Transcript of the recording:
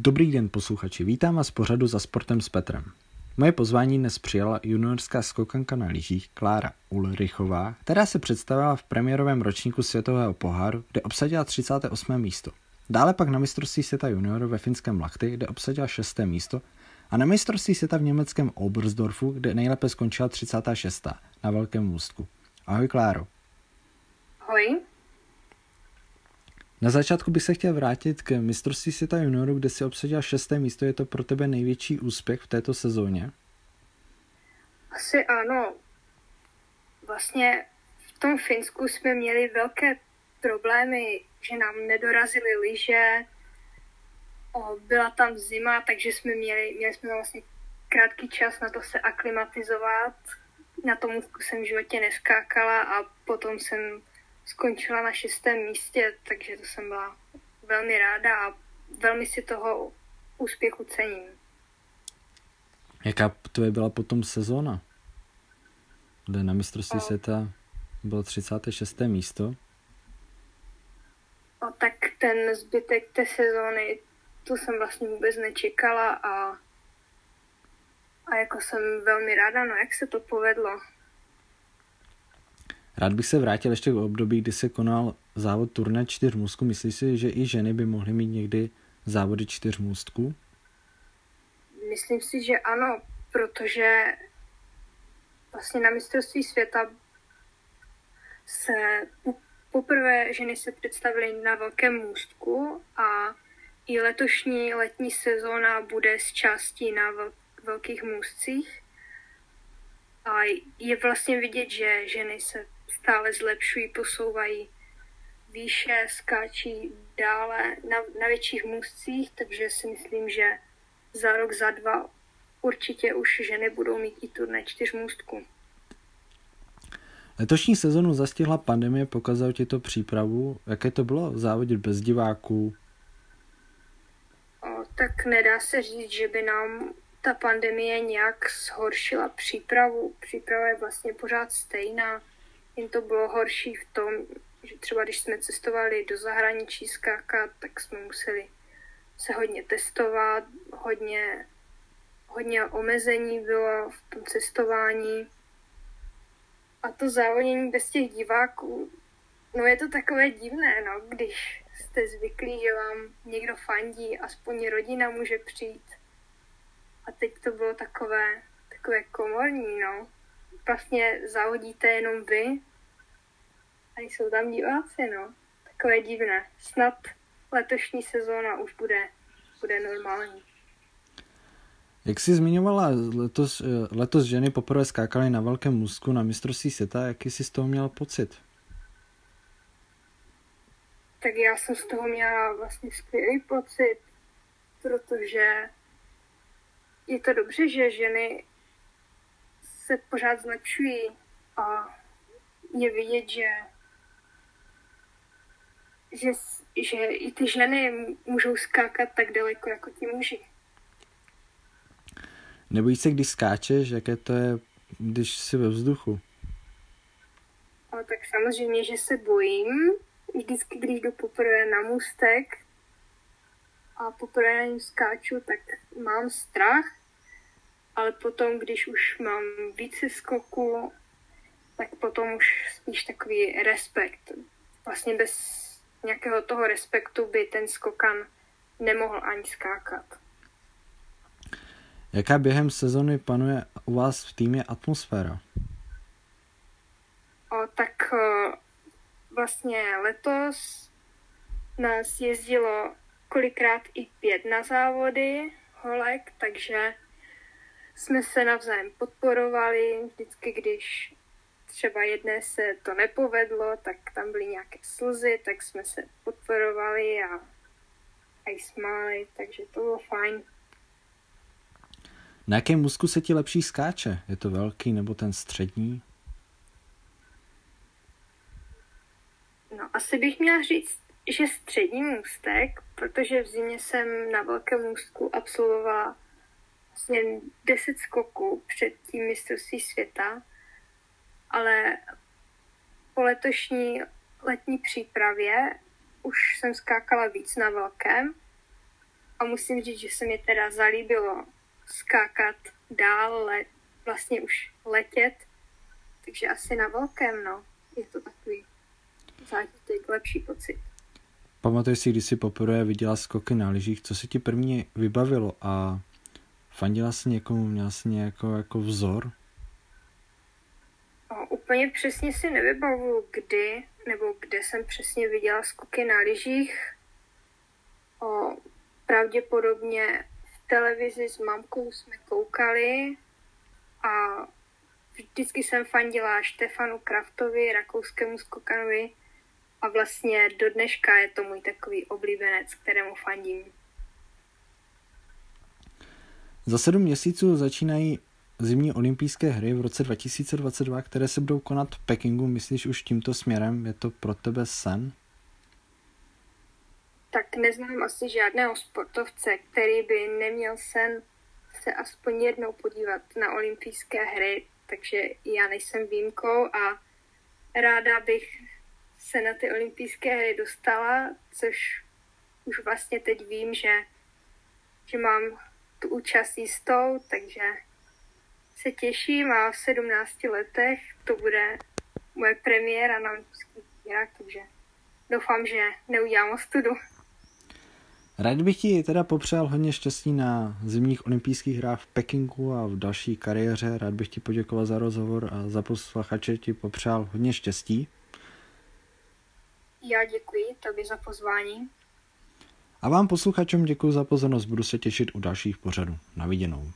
Dobrý den posluchači, vítám vás pořadu za sportem s Petrem. Moje pozvání dnes přijala juniorská skokanka na lyžích Klára Ulrichová, která se představila v premiérovém ročníku světového poháru, kde obsadila 38. místo. Dále pak na mistrovství světa juniorů ve finském Lachty, kde obsadila 6. místo a na mistrovství světa v německém Oberstdorfu, kde nejlépe skončila 36. na Velkém můstku. Ahoj Kláro. Ahoj. Na začátku bych se chtěl vrátit k mistrovství světa juniorů, kde si obsadila šesté místo. Je to pro tebe největší úspěch v této sezóně? Asi ano. Vlastně v tom Finsku jsme měli velké problémy, že nám nedorazily lyže, byla tam zima, takže jsme měli, měli jsme vlastně krátký čas na to se aklimatizovat. Na tom jsem v životě neskákala a potom jsem skončila na šestém místě, takže to jsem byla velmi ráda a velmi si toho úspěchu cením. Jaká to byla potom sezóna? Kde na mistrovství světa bylo 36. místo? O, tak ten zbytek té sezóny, to jsem vlastně vůbec nečekala a, a jako jsem velmi ráda, no jak se to povedlo. Rád bych se vrátil ještě k období, kdy se konal závod turné čtyř můstků. Myslíš si, že i ženy by mohly mít někdy závody čtyř můstků? Myslím si, že ano, protože vlastně na mistrovství světa se poprvé ženy se představily na velkém můstku a i letošní letní sezóna bude z částí na velkých můstcích. A je vlastně vidět, že ženy se stále zlepšují, posouvají výše, skáčí dále na, na větších můstcích, takže si myslím, že za rok, za dva určitě už ženy budou mít i turné čtyř můstků. Letošní sezonu zastihla pandemie, pokazal ti to přípravu. Jaké to bylo závodit bez diváků? O, tak nedá se říct, že by nám ta pandemie nějak zhoršila přípravu. Příprava je vlastně pořád stejná Jen to bylo horší v tom, že třeba když jsme cestovali do zahraničí skákat, tak jsme museli se hodně testovat, hodně, hodně omezení bylo v tom cestování. A to závodění bez těch diváků, no je to takové divné, no, když jste zvyklí, že vám někdo fandí, aspoň rodina může přijít. A teď to bylo takové, takové komorní, no. Vlastně závodíte jenom vy a jsou tam diváci, no. Takové divné. Snad letošní sezóna už bude, bude normální. Jak jsi zmiňovala, letos, letos ženy poprvé skákaly na velkém můzku na mistrovství světa, jaký jsi z toho měla pocit? Tak já jsem z toho měla vlastně skvělý pocit, protože je to dobře, že ženy se pořád zlepšují a je vidět, že že, že i ty ženy můžou skákat tak daleko jako ti muži. Nebojíš se, když skáčeš, jaké to je, když jsi ve vzduchu? O, tak samozřejmě, že se bojím. Vždycky, když jdu poprvé na můstek a poprvé na něm skáču, tak mám strach. Ale potom, když už mám více skoku, tak potom už spíš takový respekt. Vlastně bez nějakého toho respektu by ten skokan nemohl ani skákat. Jaká během sezony panuje u vás v týmě atmosféra? O, tak o, vlastně letos nás jezdilo kolikrát i pět na závody holek, takže jsme se navzájem podporovali. Vždycky, když třeba jedné se to nepovedlo, tak tam byly nějaké slzy, tak jsme se podporovali a, a i smáli, takže to bylo fajn. Na jakém musku se ti lepší skáče? Je to velký nebo ten střední? No, asi bych měla říct, že střední můstek, protože v zimě jsem na velkém můstku absolvovala vlastně 10 skoků před tím mistrovství světa ale po letošní letní přípravě už jsem skákala víc na velkém A musím říct, že se mi teda zalíbilo skákat dál, let, vlastně už letět, takže asi na velkém, no. Je to takový zážitek, lepší pocit. Pamatuješ si, když jsi poprvé viděla skoky na lyžích, co se ti první vybavilo a fandila jsi někomu, měla jsi nějakou jako vzor? Úplně přesně si nevybavuju, kdy nebo kde jsem přesně viděla skoky na lyžích. O, pravděpodobně v televizi s mamkou jsme koukali a vždycky jsem fandila Štefanu Kraftovi, rakouskému skokanovi a vlastně do dneška je to můj takový oblíbenec, kterému fandím. Za sedm měsíců začínají zimní olympijské hry v roce 2022, které se budou konat v Pekingu. Myslíš už tímto směrem? Je to pro tebe sen? Tak neznám asi žádného sportovce, který by neměl sen se aspoň jednou podívat na olympijské hry, takže já nejsem výjimkou a ráda bych se na ty olympijské hry dostala, což už vlastně teď vím, že, že mám tu účast jistou, takže se těším a v 17 letech to bude moje premiéra na olympijských hrách, takže doufám, že neudělám ostudu. Rád bych ti teda popřál hodně štěstí na zimních olympijských hrách v Pekingu a v další kariéře. Rád bych ti poděkoval za rozhovor a za posluchače ti popřál hodně štěstí. Já děkuji tobě za pozvání. A vám posluchačům děkuji za pozornost, budu se těšit u dalších pořadů. Na viděnou.